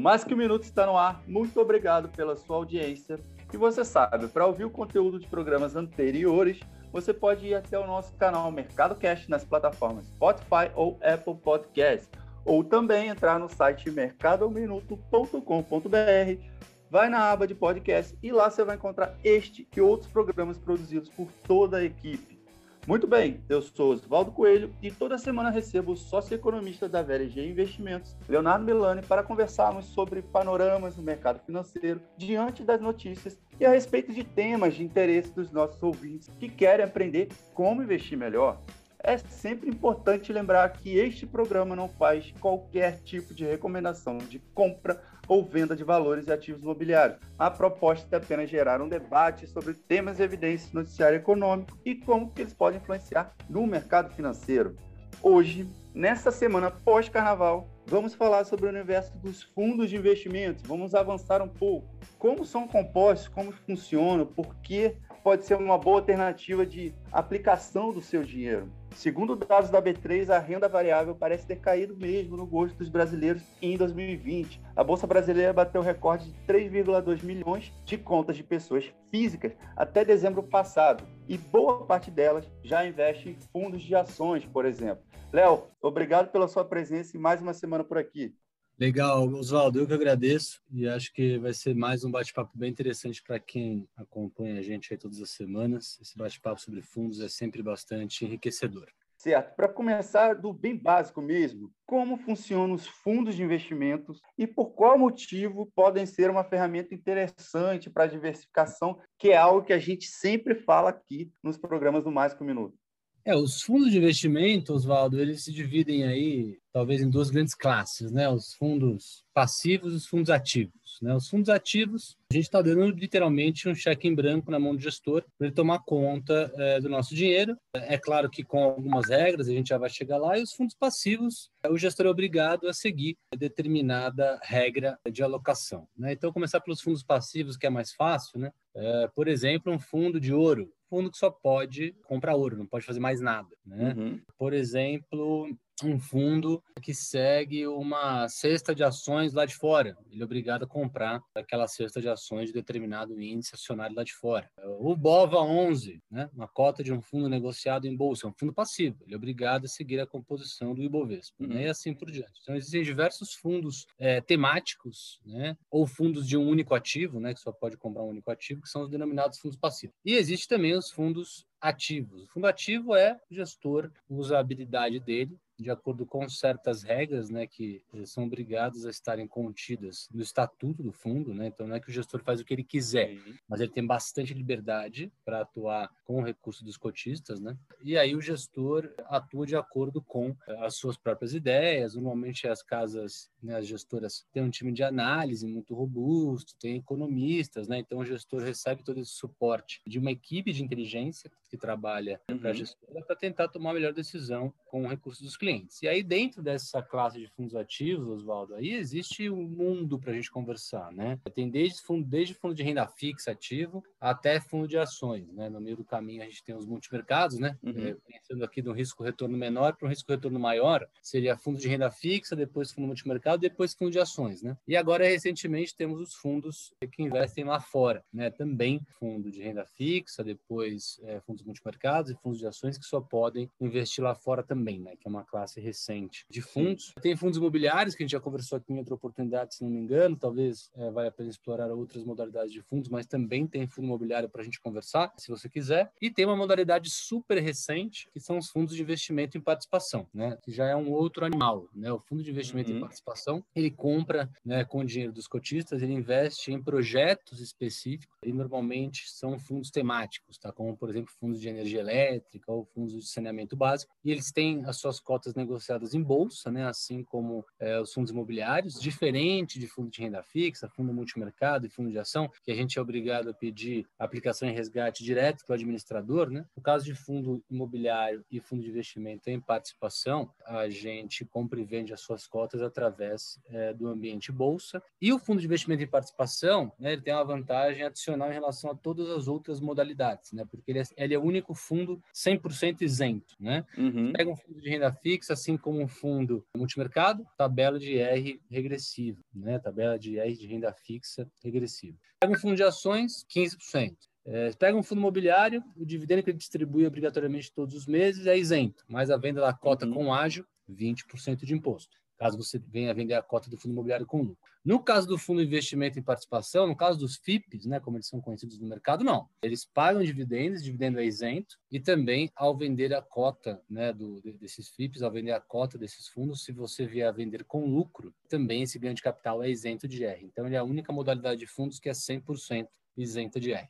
Mais Que Um Minuto está no ar. Muito obrigado pela sua audiência. E você sabe, para ouvir o conteúdo de programas anteriores, você pode ir até o nosso canal Mercado Cash nas plataformas Spotify ou Apple Podcast, ou também entrar no site mercadominuto.com.br, vai na aba de podcast e lá você vai encontrar este e outros programas produzidos por toda a equipe. Muito bem, eu sou Oswaldo Coelho e toda semana recebo o sócio-economista da VLG Investimentos, Leonardo Milani, para conversarmos sobre panoramas no mercado financeiro diante das notícias e a respeito de temas de interesse dos nossos ouvintes que querem aprender como investir melhor. É sempre importante lembrar que este programa não faz qualquer tipo de recomendação de compra ou venda de valores e ativos imobiliários. A proposta é apenas gerar um debate sobre temas e evidências no noticiário econômico e como que eles podem influenciar no mercado financeiro. Hoje, nesta semana pós-carnaval, vamos falar sobre o universo dos fundos de investimentos. Vamos avançar um pouco. Como são compostos, como funcionam, por que pode ser uma boa alternativa de aplicação do seu dinheiro. Segundo dados da B3, a renda variável parece ter caído mesmo no gosto dos brasileiros em 2020. A Bolsa Brasileira bateu o recorde de 3,2 milhões de contas de pessoas físicas até dezembro passado, e boa parte delas já investe em fundos de ações, por exemplo. Léo, obrigado pela sua presença e mais uma semana por aqui. Legal, Oswaldo, eu que agradeço e acho que vai ser mais um bate-papo bem interessante para quem acompanha a gente aí todas as semanas. Esse bate-papo sobre fundos é sempre bastante enriquecedor. Certo. Para começar do bem básico mesmo, como funcionam os fundos de investimentos e por qual motivo podem ser uma ferramenta interessante para a diversificação, que é algo que a gente sempre fala aqui nos programas do Mais que um Minuto. É, os fundos de investimento, Oswaldo, eles se dividem aí talvez em duas grandes classes, né? Os fundos passivos e os fundos ativos. Né? Os fundos ativos, a gente está dando literalmente um cheque em branco na mão do gestor para ele tomar conta é, do nosso dinheiro. É claro que com algumas regras, a gente já vai chegar lá. E os fundos passivos, o gestor é obrigado a seguir determinada regra de alocação. Né? Então, começar pelos fundos passivos, que é mais fácil, né? É, por exemplo, um fundo de ouro fundo que só pode comprar ouro, não pode fazer mais nada. Né? Uhum. Por exemplo, um fundo que segue uma cesta de ações lá de fora. Ele é obrigado a comprar aquela cesta de ações de determinado índice acionário lá de fora. O BOVA 11, né? uma cota de um fundo negociado em bolsa, é um fundo passivo. Ele é obrigado a seguir a composição do Ibovespa uhum. né? e assim por diante. Então, existem diversos fundos é, temáticos né? ou fundos de um único ativo, né? que só pode comprar um único ativo, que são os denominados fundos passivos. E existe também os fundos ativos. O fundo ativo é o gestor usa a habilidade dele de acordo com certas regras, né, que são obrigadas a estarem contidas no estatuto do fundo, né? Então não é que o gestor faz o que ele quiser, mas ele tem bastante liberdade para atuar com o recurso dos cotistas, né? E aí o gestor atua de acordo com as suas próprias ideias. Normalmente as casas, né, as gestoras têm um time de análise muito robusto, tem economistas, né? Então o gestor recebe todo esse suporte de uma equipe de inteligência que trabalha uhum. para a gestora para tentar tomar a melhor decisão com o recurso dos clientes. E aí, dentro dessa classe de fundos ativos, Oswaldo, aí existe um mundo para a gente conversar, né? Tem desde fundo, desde fundo de renda fixa ativo até fundo de ações, né? No meio do caminho a gente tem os multimercados, né? Uhum. É, pensando aqui de um risco-retorno menor para um risco-retorno maior, seria fundo de renda fixa, depois fundo multimercado, depois fundo de ações, né? E agora, recentemente, temos os fundos que investem lá fora, né? Também fundo de renda fixa, depois é, fundos multimercados e fundos de ações que só podem investir lá fora também, né? Que é uma classe recente de fundos. Tem fundos imobiliários, que a gente já conversou aqui em outra oportunidade, se não me engano, talvez é, valha a pena explorar outras modalidades de fundos, mas também tem fundo imobiliário para a gente conversar, se você quiser. E tem uma modalidade super recente, que são os fundos de investimento em participação, né? Que já é um outro animal, né? O fundo de investimento uhum. em participação, ele compra, né, com o dinheiro dos cotistas, ele investe em projetos específicos e normalmente são fundos temáticos, tá? Como, por exemplo, fundos de energia elétrica ou fundos de saneamento básico, e eles têm as suas cotas negociadas em bolsa, né, assim como é, os fundos imobiliários, diferente de fundo de renda fixa, fundo multimercado e fundo de ação, que a gente é obrigado a pedir aplicação em resgate direto para o administrador. Né? No caso de fundo imobiliário e fundo de investimento em participação, a gente compra e vende as suas cotas através é, do ambiente bolsa. E o fundo de investimento em participação, né, ele tem uma vantagem adicional em relação a todas as outras modalidades, né, porque ele é, ele é o único fundo 100% isento, né? Uhum. Pega um fundo de renda fixa, assim como um fundo multimercado, tabela de R regressiva, né? Tabela de R de renda fixa regressiva. Pega um fundo de ações, 15%. É, pega um fundo imobiliário, o dividendo que ele distribui obrigatoriamente todos os meses é isento, mas a venda da cota uhum. com ágio, 20% de imposto caso você venha vender a cota do fundo imobiliário com lucro. No caso do fundo de investimento em participação, no caso dos FIPs, né, como eles são conhecidos no mercado, não. Eles pagam dividendos, dividendo é isento, e também ao vender a cota né, do, desses FIPs, ao vender a cota desses fundos, se você vier a vender com lucro, também esse ganho de capital é isento de R. Então, ele é a única modalidade de fundos que é 100% isenta de R.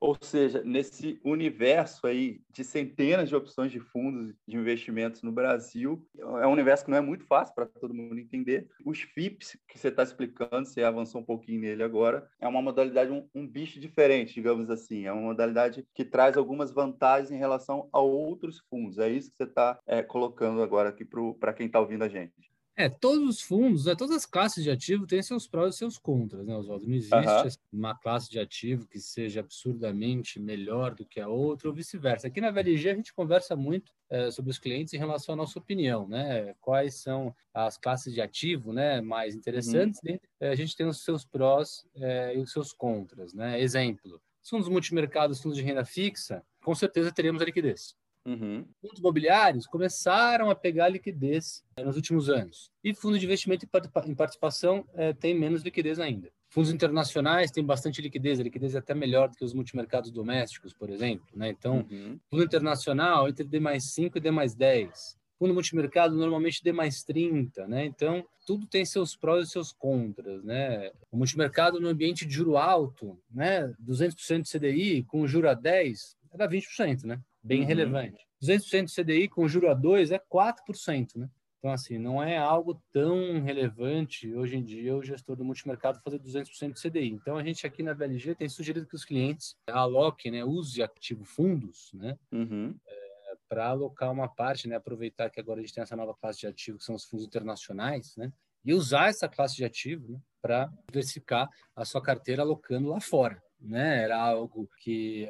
Ou seja, nesse universo aí de centenas de opções de fundos de investimentos no Brasil, é um universo que não é muito fácil para todo mundo entender. Os FIPS, que você está explicando, você avançou um pouquinho nele agora, é uma modalidade, um, um bicho diferente, digamos assim. É uma modalidade que traz algumas vantagens em relação a outros fundos. É isso que você está é, colocando agora aqui para quem está ouvindo a gente. É, todos os fundos, né, todas as classes de ativo têm seus prós e seus contras, né, Oswaldo? Não existe uhum. uma classe de ativo que seja absurdamente melhor do que a outra ou vice-versa. Aqui na VLG a gente conversa muito é, sobre os clientes em relação à nossa opinião, né? Quais são as classes de ativo né, mais interessantes. Uhum. Né? A gente tem os seus prós é, e os seus contras, né? Exemplo, fundos multimercados, fundos de renda fixa, com certeza teremos a liquidez. Uhum. Fundos imobiliários começaram a pegar liquidez eh, nos últimos anos. E fundo de investimento em participação é, tem menos liquidez ainda. Fundos internacionais têm bastante liquidez, a liquidez é até melhor do que os multimercados domésticos, por exemplo. Né? Então, uhum. fundo internacional entre D mais 5 e D mais 10. Fundo multimercado normalmente D mais 30, né? Então, tudo tem seus prós e seus contras, né? O multimercado no ambiente de juro alto, né? 200% de CDI com juro a 10, era 20%, né? Bem uhum. relevante. 200% de CDI com juro a 2 é 4%, né? Então, assim, não é algo tão relevante hoje em dia o gestor do multimercado fazer 200% de CDI. Então, a gente aqui na VLG tem sugerido que os clientes aloquem, né, use ativo fundos, né, uhum. é, para alocar uma parte, né, aproveitar que agora a gente tem essa nova classe de ativo, que são os fundos internacionais, né, e usar essa classe de ativo né, para diversificar a sua carteira alocando lá fora né? Era algo que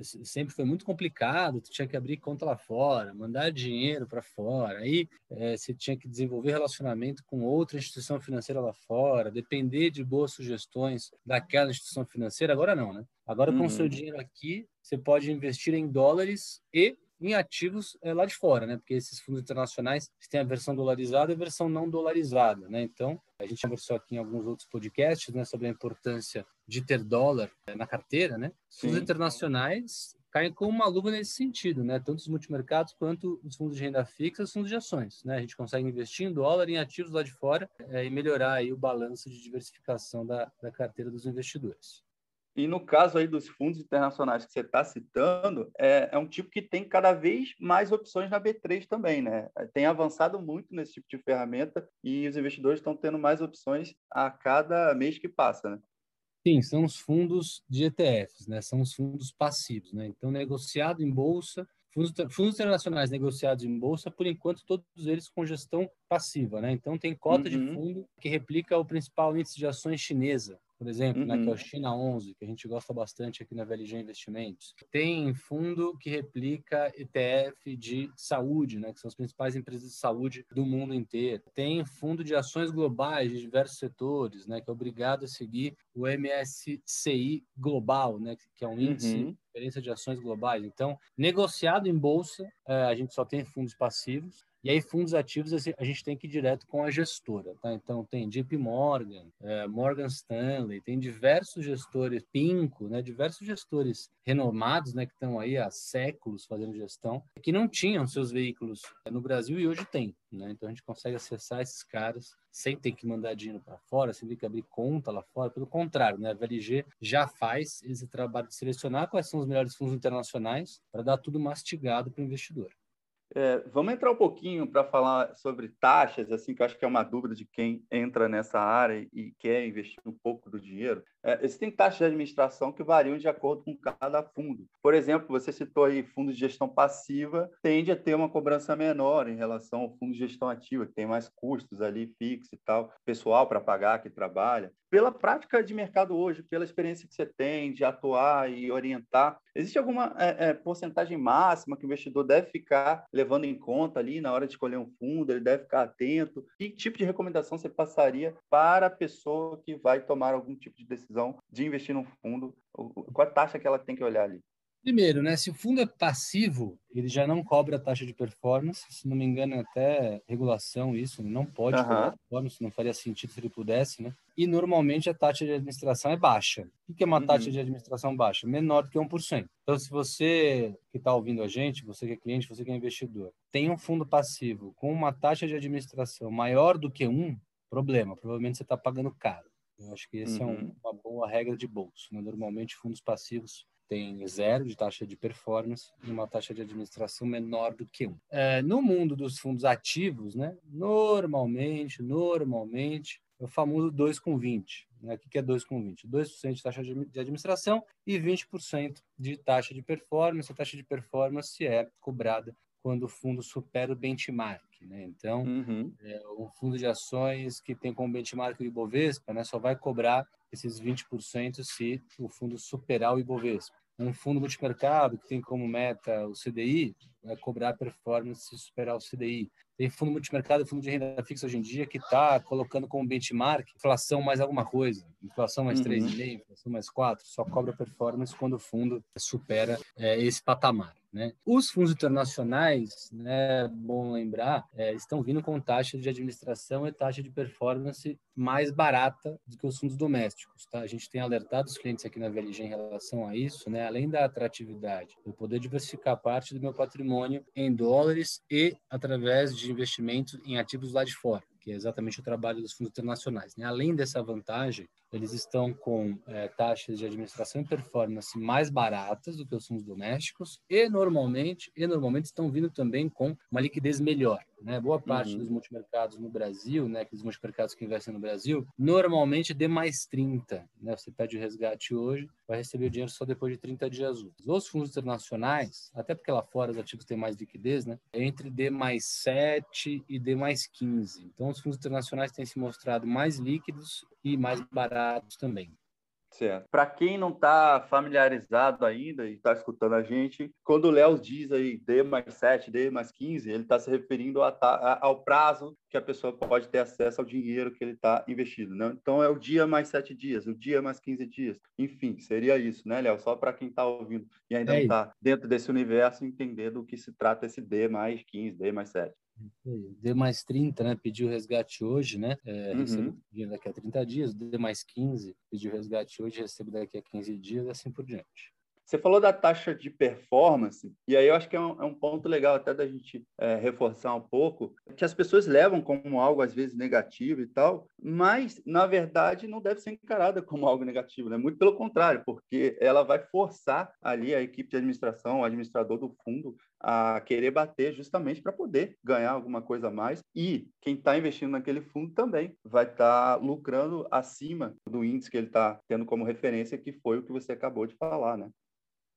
sempre foi muito complicado. Tu tinha que abrir conta lá fora, mandar dinheiro para fora. Aí é, você tinha que desenvolver relacionamento com outra instituição financeira lá fora, depender de boas sugestões daquela instituição financeira. Agora não, né? Agora com o seu uhum. dinheiro aqui, você pode investir em dólares e em ativos é, lá de fora, né? Porque esses fundos internacionais têm a versão dolarizada e a versão não dolarizada, né? Então, a gente conversou aqui em alguns outros podcasts, né, sobre a importância de ter dólar é, na carteira, né? Os fundos internacionais caem com uma luva nesse sentido, né? Tanto os multimercados quanto os fundos de renda fixa, os fundos de ações, né? A gente consegue investir em dólar, em ativos lá de fora é, e melhorar aí o balanço de diversificação da, da carteira dos investidores. E no caso aí dos fundos internacionais que você está citando, é, é, um tipo que tem cada vez mais opções na B3 também, né? Tem avançado muito nesse tipo de ferramenta e os investidores estão tendo mais opções a cada mês que passa, né? Sim, são os fundos de ETFs, né? São os fundos passivos, né? Então, negociado em bolsa, fundos, fundos internacionais negociados em bolsa, por enquanto, todos eles com gestão passiva, né? Então, tem cota uhum. de fundo que replica o principal índice de ações chinesa, por exemplo, uhum. né, que é o uhum. China 11, que a gente gosta bastante aqui na VLG Investimentos. Tem fundo que replica ETF de saúde, né, que são as principais empresas de saúde do mundo inteiro. Tem fundo de ações globais de diversos setores, né, que é obrigado a seguir o MSCI Global, né, que é um índice uhum. de referência de ações globais. Então, negociado em bolsa, é, a gente só tem fundos passivos. E aí, fundos ativos, a gente tem que ir direto com a gestora, tá? Então, tem JP Morgan, é, Morgan Stanley, tem diversos gestores, Pinco, né? Diversos gestores renomados, né? Que estão aí há séculos fazendo gestão, que não tinham seus veículos no Brasil e hoje tem, né? Então, a gente consegue acessar esses caras sem ter que mandar dinheiro para fora, sem ter que abrir conta lá fora. Pelo contrário, né? A VLG já faz esse trabalho de selecionar quais são os melhores fundos internacionais para dar tudo mastigado para o investidor. É, vamos entrar um pouquinho para falar sobre taxas, assim, que eu acho que é uma dúvida de quem entra nessa área e quer investir um pouco do dinheiro. É, existem taxas de administração que variam de acordo com cada fundo. Por exemplo, você citou aí fundo de gestão passiva, tende a ter uma cobrança menor em relação ao fundo de gestão ativa, que tem mais custos ali fixos e tal, pessoal para pagar que trabalha. Pela prática de mercado hoje, pela experiência que você tem de atuar e orientar, existe alguma é, é, porcentagem máxima que o investidor deve ficar levando em conta ali na hora de escolher um fundo? Ele deve ficar atento? Que tipo de recomendação você passaria para a pessoa que vai tomar algum tipo de decisão de investir num fundo? Qual a taxa que ela tem que olhar ali? Primeiro, né, se o fundo é passivo, ele já não cobra a taxa de performance, se não me engano, é até regulação isso, não pode uhum. cobrar performance, não faria sentido se ele pudesse, né? E normalmente a taxa de administração é baixa. O que é uma uhum. taxa de administração baixa? Menor do que 1%. Então, se você que está ouvindo a gente, você que é cliente, você que é investidor, tem um fundo passivo com uma taxa de administração maior do que 1, problema, provavelmente você está pagando caro. Eu acho que essa uhum. é um, uma boa regra de bolso. Né? Normalmente, fundos passivos tem zero de taxa de performance e uma taxa de administração menor do que um. É, no mundo dos fundos ativos, né, normalmente, normalmente, é o famoso 2 com 20. Né? O que é 2 com 20? 2% de taxa de administração e 20% de taxa de performance. A taxa de performance é cobrada quando o fundo supera o benchmark. Né? Então, uhum. é, um fundo de ações que tem como benchmark o Ibovespa né, só vai cobrar esses 20% se o fundo superar o Ibovespa. Um fundo multimercado que tem como meta o CDI vai cobrar performance se superar o CDI. Tem fundo multimercado, fundo de renda fixa hoje em dia que está colocando como benchmark inflação mais alguma coisa, inflação mais uhum. 3,5, inflação mais 4, só cobra performance quando o fundo supera é, esse patamar. Né? Os fundos internacionais, né, bom lembrar, é, estão vindo com taxa de administração e taxa de performance mais barata do que os fundos domésticos. Tá? A gente tem alertado os clientes aqui na VLG em relação a isso, né? além da atratividade, eu poder diversificar parte do meu patrimônio em dólares e através de investimentos em ativos lá de fora que é exatamente o trabalho dos fundos internacionais. Né? Além dessa vantagem, eles estão com é, taxas de administração e performance mais baratas do que os fundos domésticos e normalmente, e normalmente estão vindo também com uma liquidez melhor. Né? Boa parte uhum. dos multimercados no Brasil, né, aqueles multimercados que investem no Brasil, normalmente D mais 30. Né? Você pede o resgate hoje, vai receber o dinheiro só depois de 30 dias úteis. Os fundos internacionais, até porque lá fora os ativos têm mais liquidez, né? é entre D mais 7 e D mais 15. Então, os fundos internacionais têm se mostrado mais líquidos e mais baratos também. Certo. Para quem não está familiarizado ainda e está escutando a gente, quando o Léo diz aí D mais 7, D mais 15, ele está se referindo a, a, ao prazo que a pessoa pode ter acesso ao dinheiro que ele está investindo. Né? Então, é o dia mais 7 dias, o dia mais 15 dias. Enfim, seria isso, né, Léo? Só para quem está ouvindo e ainda é não está dentro desse universo entender do que se trata esse D mais 15, D mais 7. D mais 30, né? Pediu resgate hoje, né? É, uhum. Recebo daqui a 30 dias. D mais 15, pediu resgate hoje, recebo daqui a 15 dias, assim por diante. Você falou da taxa de performance, e aí eu acho que é um, é um ponto legal até da gente é, reforçar um pouco, que as pessoas levam como algo às vezes negativo e tal, mas na verdade não deve ser encarada como algo negativo, né? Muito pelo contrário, porque ela vai forçar ali a equipe de administração, o administrador do fundo, a querer bater justamente para poder ganhar alguma coisa a mais. E quem está investindo naquele fundo também vai estar tá lucrando acima do índice que ele está tendo como referência, que foi o que você acabou de falar, né?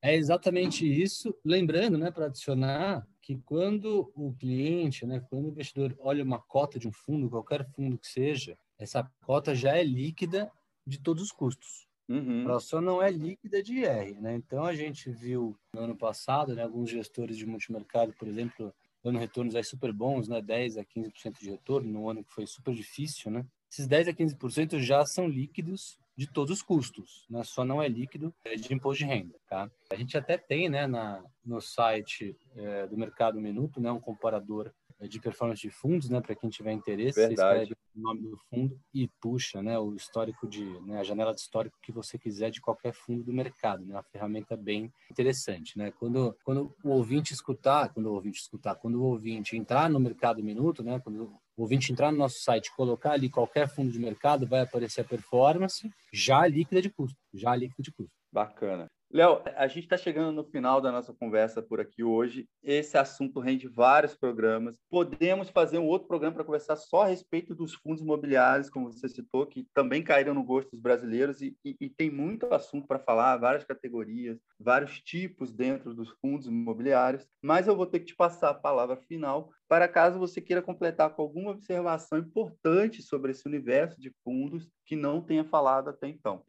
É exatamente isso. Lembrando, né, para adicionar, que quando o cliente, né, quando o investidor olha uma cota de um fundo, qualquer fundo que seja, essa cota já é líquida de todos os custos. Uhum. Ela só não é líquida de IR, né? Então a gente viu no ano passado, né, alguns gestores de multimercado, por exemplo, dando retornos aí super bons, né, 10 a 15% de retorno, num ano que foi super difícil, né? Esses 10 a 15% já são líquidos de todos os custos, né? só não é líquido é de imposto de renda. Tá? A gente até tem né, na, no site é, do Mercado Minuto né, um comparador de performance de fundos, né, para quem tiver interesse, Verdade. você escreve o nome do fundo e puxa, né, o histórico de, né, a janela de histórico que você quiser de qualquer fundo do mercado, né, uma ferramenta bem interessante, né? Quando quando o ouvinte escutar, quando o ouvinte escutar, quando o ouvinte entrar no Mercado Minuto, né, quando o ouvinte entrar no nosso site, colocar ali qualquer fundo de mercado, vai aparecer a performance já líquida de custo, já líquida de custo. Bacana. Léo, a gente está chegando no final da nossa conversa por aqui hoje. Esse assunto rende vários programas. Podemos fazer um outro programa para conversar só a respeito dos fundos imobiliários, como você citou, que também caíram no gosto dos brasileiros e, e, e tem muito assunto para falar, várias categorias, vários tipos dentro dos fundos imobiliários. Mas eu vou ter que te passar a palavra final para caso você queira completar com alguma observação importante sobre esse universo de fundos que não tenha falado até então.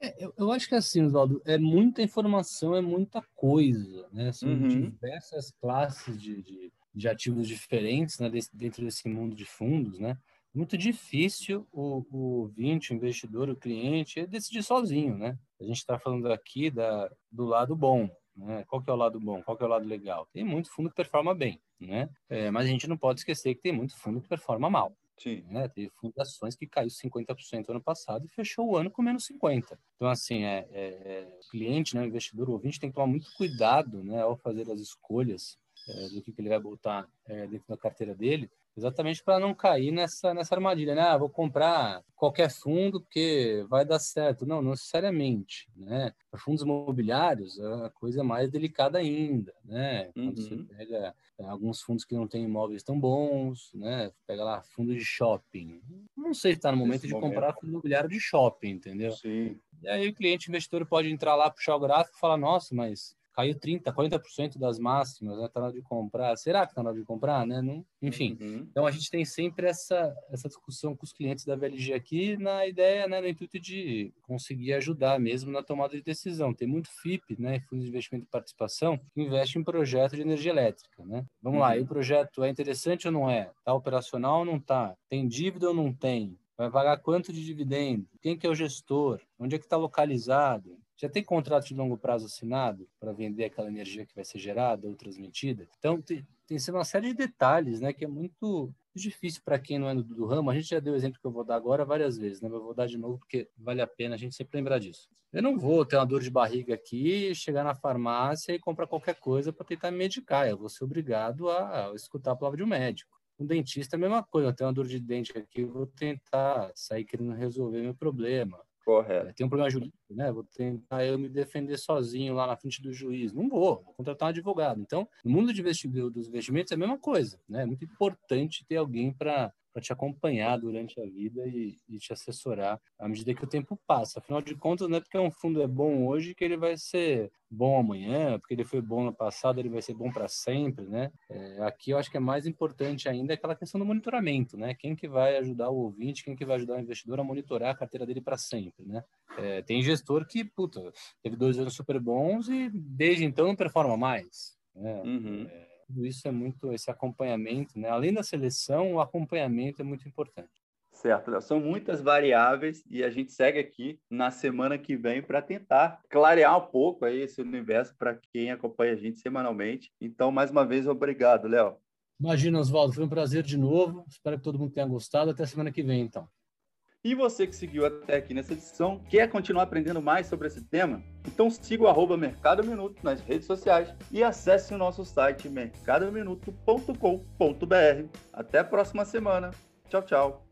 É, eu, eu, acho que assim, Oswaldo, é muita informação, é muita coisa, né? São uhum. diversas classes de, de, de, ativos diferentes né? Dentro desse mundo de fundos, né? Muito difícil o, o vinte, o investidor, o cliente decidir sozinho, né? A gente está falando aqui da, do lado bom, né? Qual que é o lado bom? Qual que é o lado legal? Tem muito fundo que performa bem, né? É, mas a gente não pode esquecer que tem muito fundo que performa mal. Sim. Né? Teve fundações que caiu 50% ano passado e fechou o ano com menos 50%. Então, assim, é, é, é cliente, né, investidor, ouvinte tem que tomar muito cuidado né, ao fazer as escolhas é, do que, que, ele vai botar é, dentro da carteira dele, exatamente para não cair nessa, nessa armadilha, né? Ah, vou comprar qualquer fundo porque vai dar certo. Não, não necessariamente, né? Para fundos imobiliários, a coisa é mais delicada ainda, né? Quando uhum. você pega é, alguns fundos que não têm imóveis tão bons, né? Pega lá fundo de shopping. Não sei se está no momento Esse de momento. comprar fundo imobiliário de shopping, entendeu? Sim. E aí o cliente investidor pode entrar lá, puxar o gráfico e falar, nossa, mas caiu 30%, 40% das máximas, né? Tá na hora de comprar. Será que tá na hora de comprar, né? Não, enfim. Uhum. Então a gente tem sempre essa, essa discussão com os clientes da VLG aqui na ideia, né, no intuito de conseguir ajudar mesmo na tomada de decisão. Tem muito FIP, né, Fundo de Investimento e Participação, que investe em projeto de energia elétrica, né? Vamos uhum. lá, e o projeto é interessante ou não é? Tá operacional ou não tá? Tem dívida ou não tem? Vai pagar quanto de dividendo? Quem que é o gestor? Onde é que está localizado? Já tem contrato de longo prazo assinado para vender aquela energia que vai ser gerada ou transmitida? Então, tem, tem uma série de detalhes, né, que é muito difícil para quem não é do, do, ramo. A gente já deu o exemplo que eu vou dar agora várias vezes, né? Mas eu vou dar de novo porque vale a pena a gente sempre lembrar disso. Eu não vou ter uma dor de barriga aqui, chegar na farmácia e comprar qualquer coisa para tentar me medicar. Eu vou ser obrigado a, escutar a palavra de um médico. Um dentista é a mesma coisa. Eu tenho uma dor de dente aqui, eu vou tentar sair querendo resolver meu problema. Correto. Tem um problema jurídico, né? Vou tentar eu me defender sozinho lá na frente do juiz. Não vou, vou contratar um advogado. Então, no mundo de dos investimentos é a mesma coisa, né? É muito importante ter alguém para para te acompanhar durante a vida e, e, te assessorar à medida que o tempo passa. Afinal de contas, não é porque um fundo é bom hoje que ele vai ser bom amanhã, porque ele foi bom no passado, ele vai ser bom para sempre, né? É, aqui eu acho que é mais importante ainda aquela questão do monitoramento, né? Quem que vai ajudar o ouvinte, quem que vai ajudar o investidor a monitorar a carteira dele para sempre, né? É, tem gestor que, puta, teve dois anos super bons e desde então não performa mais. Né? Uhum. É, tudo isso é muito, esse acompanhamento, né? Além da seleção, o acompanhamento é muito importante. Certo, são muitas variáveis e a gente segue aqui na semana que vem para tentar clarear um pouco aí esse universo para quem acompanha a gente semanalmente. Então, mais uma vez, obrigado, Léo. Imagina, Oswaldo, foi um prazer de novo. Espero que todo mundo tenha gostado. Até semana que vem, então. E você que seguiu até aqui nessa edição, quer continuar aprendendo mais sobre esse tema? Então siga o arroba Mercado Minuto nas redes sociais e acesse o nosso site mercadominuto.com.br. Até a próxima semana. Tchau, tchau.